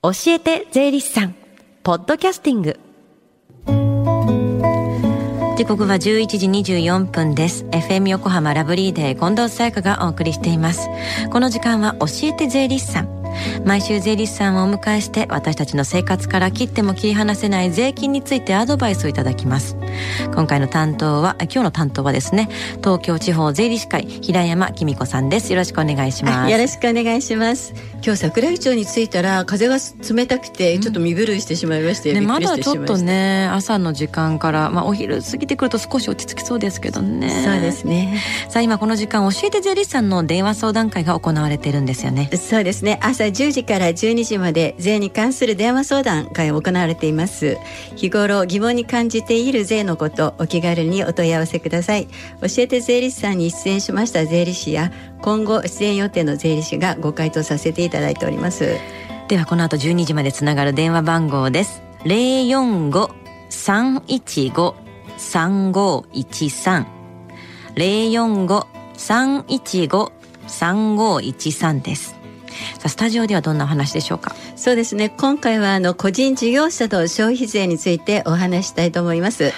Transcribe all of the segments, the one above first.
教えて税理士さん。ポッドキャスティング。時刻は11時24分です。FM 横浜ラブリーデー近藤沙耶香がお送りしています。この時間は教えて税理士さん。毎週税理士さんをお迎えして私たちの生活から切っても切り離せない税金についてアドバイスをいただきます。今回の担当は今日の担当はですね東京地方税理士会平山紀美子さんです。よろしくお願いします。よろしくお願いします。今日桜井町に着いたら風が冷たくてちょっと身震いしてしまいまして、うん、ね、まだちょっとね朝の時間からまあお昼過ぎてくると少し落ち着きそうですけどね。そうですね。さあ今この時間教えて税理士さんの電話相談会が行われているんですよね。そうですね。朝10時から12時まで税に関する電話相談会を行われています。日頃疑問に感じている税のことお気軽にお問い合わせください。教えて税理士さんに出演しました税理士や今後出演予定の税理士がご回答させていただいております。ではこの後12時までつながる電話番号です。045-315-3513 045-315-3513です。さあスタジオではどんなお話でしょうか？そうですね。今回はあの個人事業者と消費税についてお話したいと思います、はい。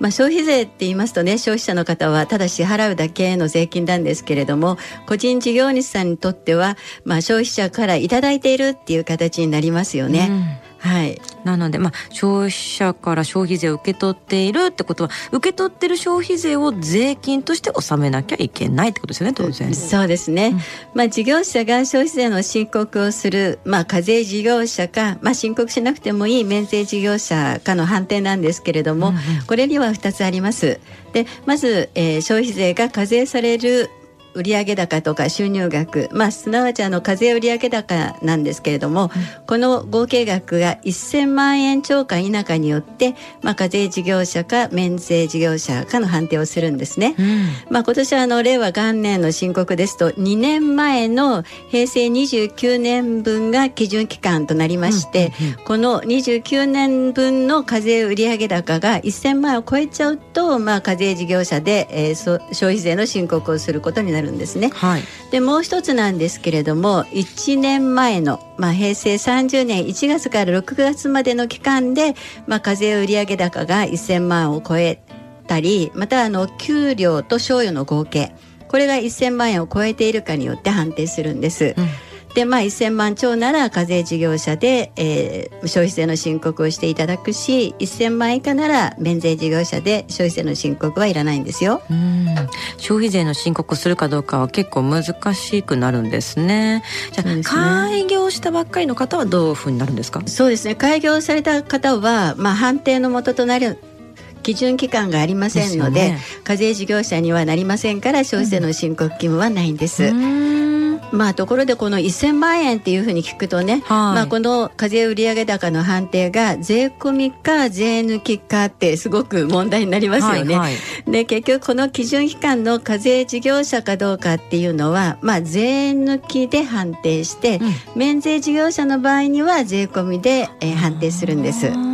まあ、消費税って言いますとね消費者の方はただ支払うだけの税金なんですけれども個人事業主さんにとっては、まあ、消費者から頂いているっていう形になりますよね。うんはい、なので、まあ、消費者から消費税を受け取っているってことは受け取ってる消費税を税金として納めなきゃいけないってことですよね当然。そうですね、うん、まあ、事業者が消費税の申告をする、まあ、課税事業者か、まあ、申告しなくてもいい免税事業者かの判定なんですけれども、うんうん、これには2つあります。でまず、えー、消費税が課税される売上高とか収入額、まあ、すなわちあの課税売上高なんですけれども、うん、この合計額が1000万円超か否かによって、まあ、課税事業者か免税事業者かの判定をするんですね。うん、まあ、今年はあの令和元年の申告ですと2年前の平成29年分が基準期間となりまして、この29年分の課税売上高が1000万円を超えちゃうと、まあ、課税事業者で、えー、消費税の申告をすることになるるんですね。はい、でもう一つなんですけれども1年前の、まあ、平成30年1月から6月までの期間で、まあ、課税売上高が1000万を超えたりまたあの給料と賞与の合計これが1000万円を超えているかによって判定するんです。うんでまあ1000万超なら課税事業者で、えー、消費税の申告をしていただくし1000万以下なら免税事業者で消費税の申告はいらないんですよ。消費税の申告するかどうかは結構難しくなるんですね。じゃあ、ね、開業したばっかりの方はどういうふうになるんですか？そうですね。開業された方は、まあ、判定のもととなる基準期間がありませんので、ね、課税事業者にはなりませんから消費税の申告義務はないんです。うんまあところでこの1000万円っていうふうに聞くとね、はい、まあこの課税売上高の判定が税込みか税抜きかってすごく問題になりますよね。はいはい、で結局この基準期間の課税事業者かどうかっていうのはまあ税抜きで判定して、うん、免税事業者の場合には税込みで、えー、判定するんです。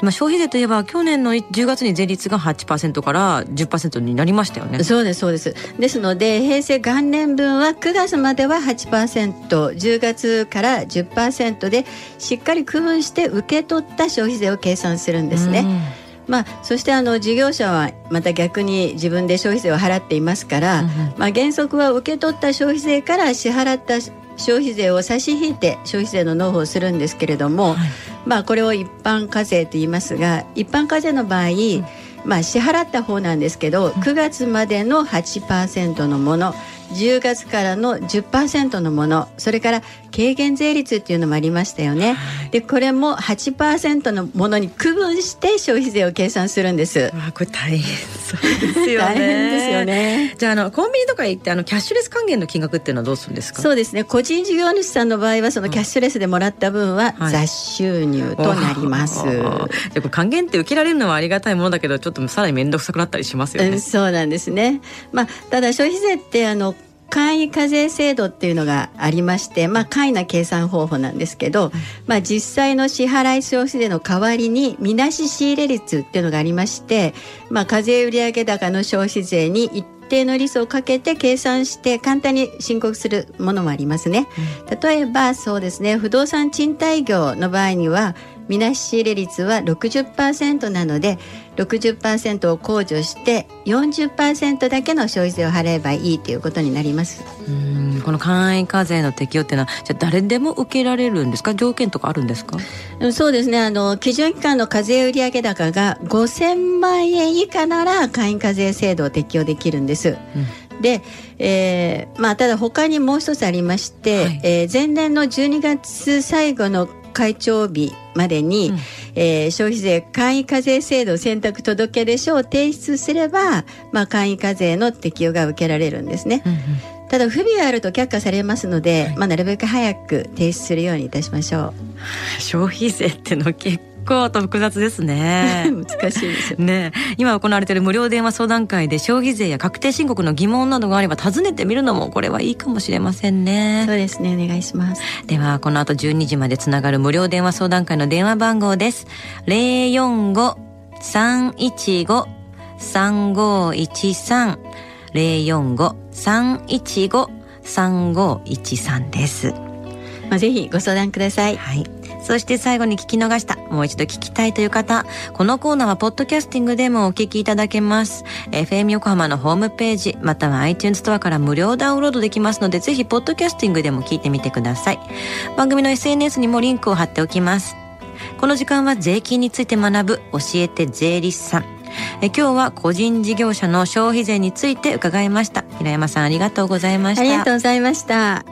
まあ、消費税といえば去年の10月に税率が8%から10%になりましたよね。そうですそうです。ですので平成元年分は9月までは 8%10 月から10%でしっかり区分して受け取った消費税を計算するんですね。まあ、そしてあの事業者はまた逆に自分で消費税を払っていますから、うん、まあ、原則は受け取った消費税から支払った消費税を差し引いて消費税の納付をするんですけれども、はい、まあ、これを一般課税と言いますが一般課税の場合、うん。まあ、支払った方なんですけど9月までの8%のもの10月からの10%のものそれから軽減税率っていうのもありましたよね、はい、でこれも8%のものに区分して消費税を計算するんです。あこれ大変そうですよね。大変ですよね。じゃああのコンビニとか行ってあのキャッシュレス還元の金額っていうのはどうするんですか？そうですね。個人事業主さんの場合はそのキャッシュレスでもらった分は雑収入となります、はい、じゃあこれ還元って受けられるのはありがたいものだけどちょっとさらに面倒くさくなったりしますよね、うん、そうなんですね。まあただ消費税ってあの簡易課税制度っていうのがありまして、まあ、簡易な計算方法なんですけど、まあ、実際の支払い消費税の代わりにみなし仕入れ率っていうのがありまして、まあ、課税売上高の消費税に一定の利子をかけて計算して簡単に申告するものもありますね、うん、例えばそうですね不動産賃貸業の場合にはみなし仕入れ率は60%なので60%を控除して40%だけの消費税を払えばいいということになります。うんこの簡易課税の適用っていうのはじゃ誰でも受けられるんですか？条件とかあるんですか？そうですね。あの基準期間の課税売上高が5000万円以下なら簡易課税制度を適用できるんです、うん、で、えーまあ、ただ他にもう一つありまして、はい、えー、前年の12月最後の会長日までに、うん、えー、消費税簡易課税制度選択届出書を提出すれば、まあ、簡易課税の適用が受けられるんですね。うんうん。ただ不備があると却下されますので、はい、まあ、なるべく早く提出するようにいたしましょう。消費税っての結構と複雑ですね。難しいですよ。ね今行われている無料電話相談会で消費税や確定申告の疑問などがあれば尋ねてみるのもこれはいいかもしれませんね。そうですね。お願いします。ではこの後12時までつながる無料電話相談会の電話番号です。045-315-3513 045-315-3513です。まあ、ぜひご相談ください。はい。そして最後に聞き逃した、もう一度聞きたいという方、このコーナーはポッドキャスティングでもお聞きいただけます。FM 横浜のホームページ、または iTunes ストアから無料ダウンロードできますので、ぜひポッドキャスティングでも聞いてみてください。番組の SNS にもリンクを貼っておきます。この時間は税金について学ぶ教えて税理士さん。え今日は個人事業者の消費税について伺いました平山さんありがとうございましたありがとうございました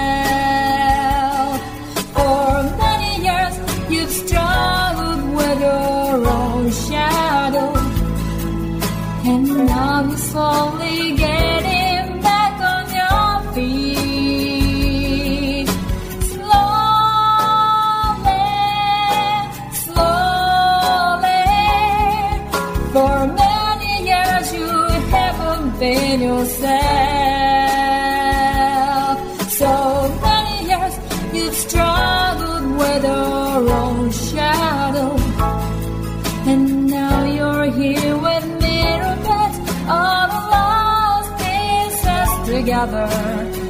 Haven't yourself. So many years you've struggled with your own shadow. And now you're here with me together